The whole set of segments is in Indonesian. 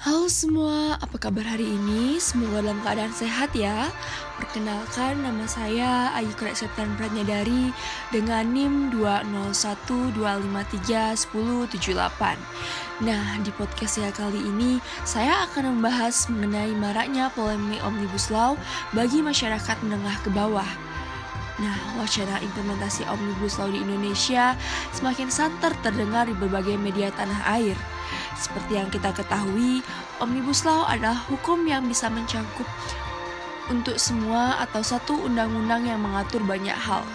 Halo semua, apa kabar hari ini? Semoga dalam keadaan sehat ya. Perkenalkan nama saya Ayu Krek Septian Pranyadari dengan NIM 201253178. Nah, di podcast saya kali ini saya akan membahas mengenai maraknya polemik Omnibus Law bagi masyarakat menengah ke bawah. Nah, wacana implementasi Omnibus Law di Indonesia semakin santer terdengar di berbagai media tanah air. Seperti yang kita ketahui, Omnibus Law adalah hukum yang bisa mencakup untuk semua atau satu undang-undang yang mengatur banyak hal.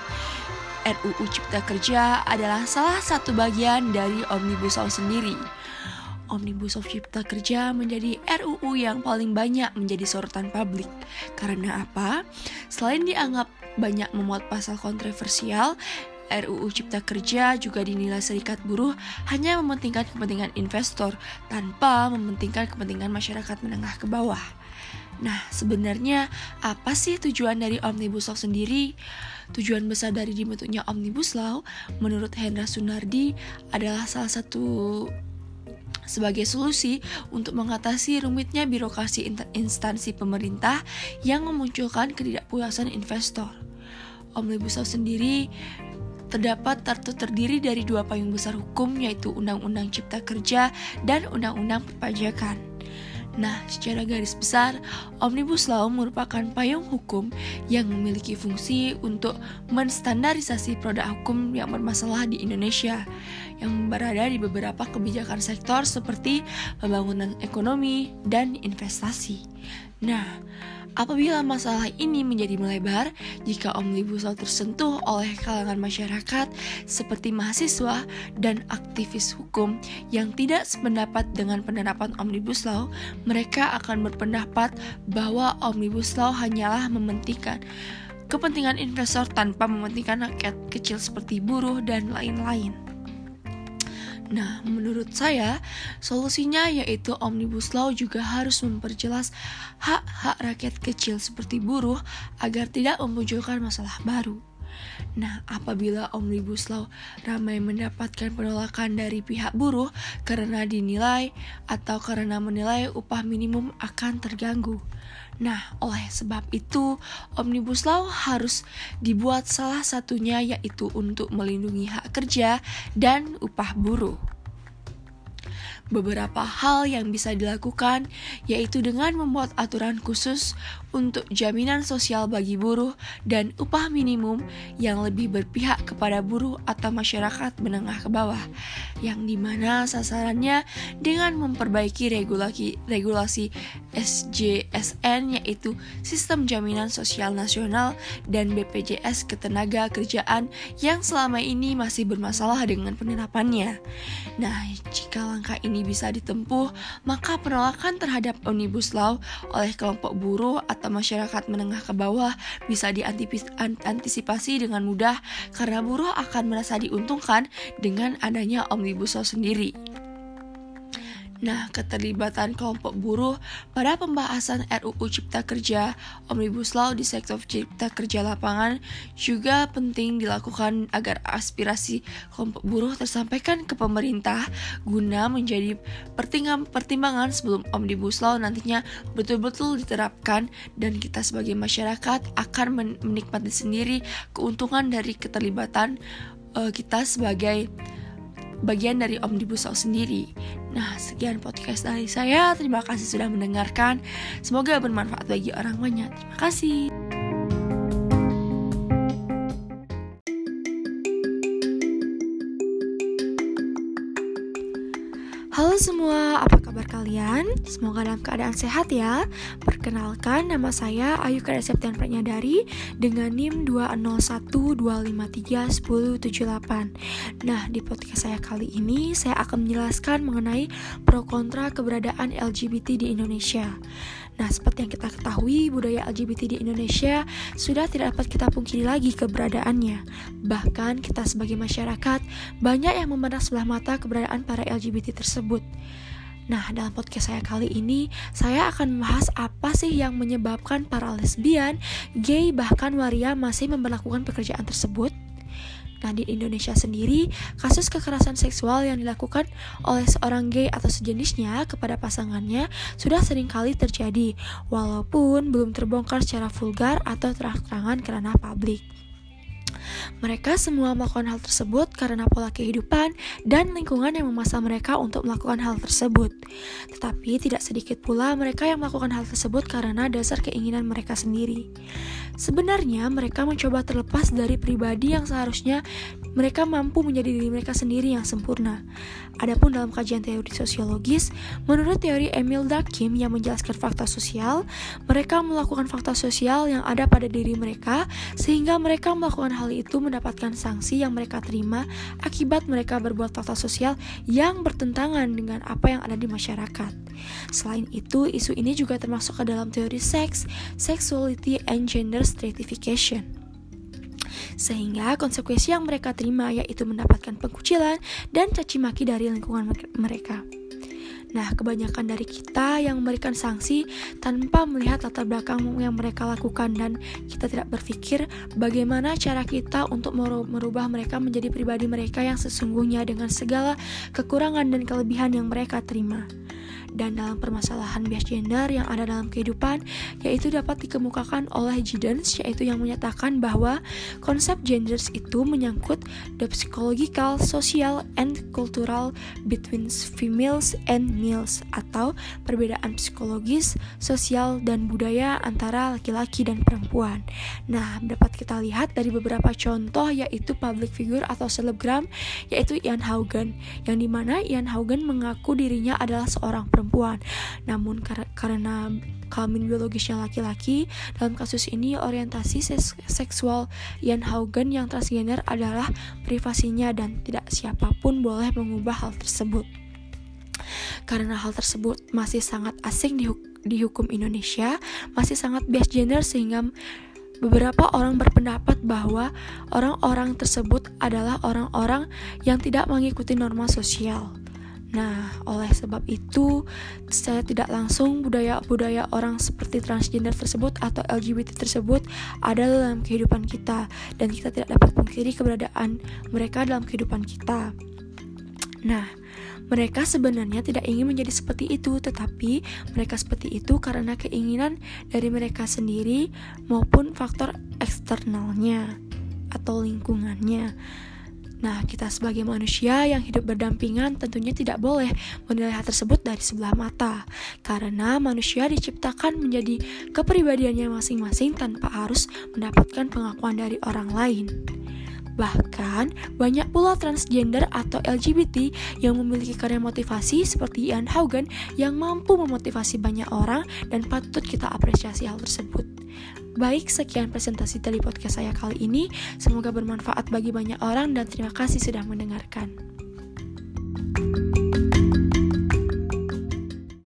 RUU Cipta Kerja adalah salah satu bagian dari Omnibus Law sendiri. Omnibus Law Cipta Kerja menjadi RUU yang paling banyak menjadi sorotan publik. Karena apa? Selain dianggap banyak memuat pasal kontroversial, RUU Cipta Kerja juga dinilai serikat buruh hanya mementingkan kepentingan investor tanpa mementingkan kepentingan masyarakat menengah ke bawah. Nah, sebenarnya apa sih tujuan dari Omnibus Law sendiri? Tujuan besar dari dibentuknya Omnibus Law, menurut Hendra Sunardi, adalah salah satu sebagai solusi untuk mengatasi rumitnya birokrasi instansi pemerintah yang memunculkan ketidakpuasan investor. Omnibus Law sendiri terdapat tertu terdiri dari dua payung besar hukum yaitu Undang-Undang Cipta Kerja dan Undang-Undang Perpajakan. Nah, secara garis besar, Omnibus Law merupakan payung hukum yang memiliki fungsi untuk menstandarisasi produk hukum yang bermasalah di Indonesia yang berada di beberapa kebijakan sektor seperti pembangunan ekonomi dan investasi. Nah, Apabila masalah ini menjadi melebar, jika Omnibus Law tersentuh oleh kalangan masyarakat seperti mahasiswa dan aktivis hukum yang tidak sependapat dengan penerapan Omnibus Law, mereka akan berpendapat bahwa Omnibus Law hanyalah mementingkan kepentingan investor tanpa mementingkan rakyat kecil seperti buruh dan lain-lain. Nah, menurut saya, solusinya yaitu Omnibus Law juga harus memperjelas hak-hak rakyat kecil seperti buruh agar tidak memunculkan masalah baru. Nah, apabila Omnibus Law ramai mendapatkan penolakan dari pihak buruh karena dinilai atau karena menilai upah minimum akan terganggu. Nah, oleh sebab itu, Omnibus Law harus dibuat salah satunya yaitu untuk melindungi hak kerja dan upah buruh beberapa hal yang bisa dilakukan, yaitu dengan membuat aturan khusus untuk jaminan sosial bagi buruh dan upah minimum yang lebih berpihak kepada buruh atau masyarakat menengah ke bawah, yang di mana sasarannya dengan memperbaiki regulasi, regulasi SJSN yaitu Sistem Jaminan Sosial Nasional dan BPJS Ketenaga Kerjaan yang selama ini masih bermasalah dengan penerapannya. Nah, jika langkah ini bisa ditempuh, maka penolakan terhadap Omnibus Law oleh kelompok buruh atau masyarakat menengah ke bawah bisa diantisipasi dengan mudah karena buruh akan merasa diuntungkan dengan adanya Omnibus Law sendiri. Nah, keterlibatan kelompok buruh pada pembahasan RUU Cipta Kerja Omnibus Law di sektor cipta kerja lapangan juga penting dilakukan agar aspirasi kelompok buruh tersampaikan ke pemerintah guna menjadi pertimbangan sebelum Omnibus Law nantinya betul-betul diterapkan dan kita sebagai masyarakat akan menikmati sendiri keuntungan dari keterlibatan uh, kita sebagai bagian dari Omnibus Law sendiri. Nah, sekian podcast dari saya. Terima kasih sudah mendengarkan. Semoga bermanfaat bagi orang banyak. Terima kasih. Halo semua, apa kabar kalian? Semoga dalam keadaan sehat ya. Perkenalkan, nama saya Ayu Kada Septian Pranyadari dengan NIM 201253178. Nah, di podcast saya kali ini, saya akan menjelaskan mengenai pro kontra keberadaan LGBT di Indonesia. Nah, seperti yang kita ketahui, budaya LGBT di Indonesia sudah tidak dapat kita pungkiri lagi keberadaannya. Bahkan kita sebagai masyarakat banyak yang memandang sebelah mata keberadaan para LGBT tersebut. Nah, dalam podcast saya kali ini, saya akan membahas apa sih yang menyebabkan para lesbian, gay, bahkan waria masih memperlakukan pekerjaan tersebut. Nah, di Indonesia sendiri, kasus kekerasan seksual yang dilakukan oleh seorang gay atau sejenisnya kepada pasangannya sudah sering kali terjadi, walaupun belum terbongkar secara vulgar atau terang-terangan karena publik. Mereka semua melakukan hal tersebut karena pola kehidupan dan lingkungan yang memaksa mereka untuk melakukan hal tersebut. Tetapi tidak sedikit pula mereka yang melakukan hal tersebut karena dasar keinginan mereka sendiri. Sebenarnya mereka mencoba terlepas dari pribadi yang seharusnya mereka mampu menjadi diri mereka sendiri yang sempurna. Adapun dalam kajian teori sosiologis, menurut teori Emil Durkheim yang menjelaskan fakta sosial, mereka melakukan fakta sosial yang ada pada diri mereka sehingga mereka melakukan hal itu mendapatkan sanksi yang mereka terima akibat mereka berbuat fakta sosial yang bertentangan dengan apa yang ada di masyarakat. Selain itu, isu ini juga termasuk ke dalam teori seks, sexuality, and gender stratification. Sehingga konsekuensi yang mereka terima yaitu mendapatkan pengkucilan dan caci maki dari lingkungan mereka. Nah, kebanyakan dari kita yang memberikan sanksi tanpa melihat latar belakang yang mereka lakukan dan kita tidak berpikir bagaimana cara kita untuk merubah mereka menjadi pribadi mereka yang sesungguhnya dengan segala kekurangan dan kelebihan yang mereka terima dan dalam permasalahan bias gender yang ada dalam kehidupan yaitu dapat dikemukakan oleh Giddens yaitu yang menyatakan bahwa konsep genders itu menyangkut the psychological, social, and cultural between females and males atau perbedaan psikologis, sosial, dan budaya antara laki-laki dan perempuan. Nah, dapat kita lihat dari beberapa contoh yaitu public figure atau selebgram yaitu Ian Haugen yang di mana Ian Haugen mengaku dirinya adalah seorang perempuan perempuan. Namun kar karena kelamin biologisnya laki-laki, dalam kasus ini orientasi seksual Ian Haugen yang transgender adalah privasinya dan tidak siapa pun boleh mengubah hal tersebut. Karena hal tersebut masih sangat asing di, di hukum Indonesia, masih sangat bias gender sehingga Beberapa orang berpendapat bahwa orang-orang tersebut adalah orang-orang yang tidak mengikuti norma sosial. Nah, oleh sebab itu, saya tidak langsung budaya-budaya orang seperti transgender tersebut atau LGBT tersebut ada dalam kehidupan kita, dan kita tidak dapat mengkiri keberadaan mereka dalam kehidupan kita. Nah, mereka sebenarnya tidak ingin menjadi seperti itu, tetapi mereka seperti itu karena keinginan dari mereka sendiri maupun faktor eksternalnya atau lingkungannya. Nah, kita sebagai manusia yang hidup berdampingan tentunya tidak boleh menilai hal tersebut dari sebelah mata, karena manusia diciptakan menjadi kepribadiannya masing-masing tanpa harus mendapatkan pengakuan dari orang lain. Bahkan, banyak pula transgender atau LGBT yang memiliki karya motivasi seperti Ian Haugen yang mampu memotivasi banyak orang dan patut kita apresiasi hal tersebut. Baik, sekian presentasi dari podcast saya kali ini. Semoga bermanfaat bagi banyak orang dan terima kasih sudah mendengarkan.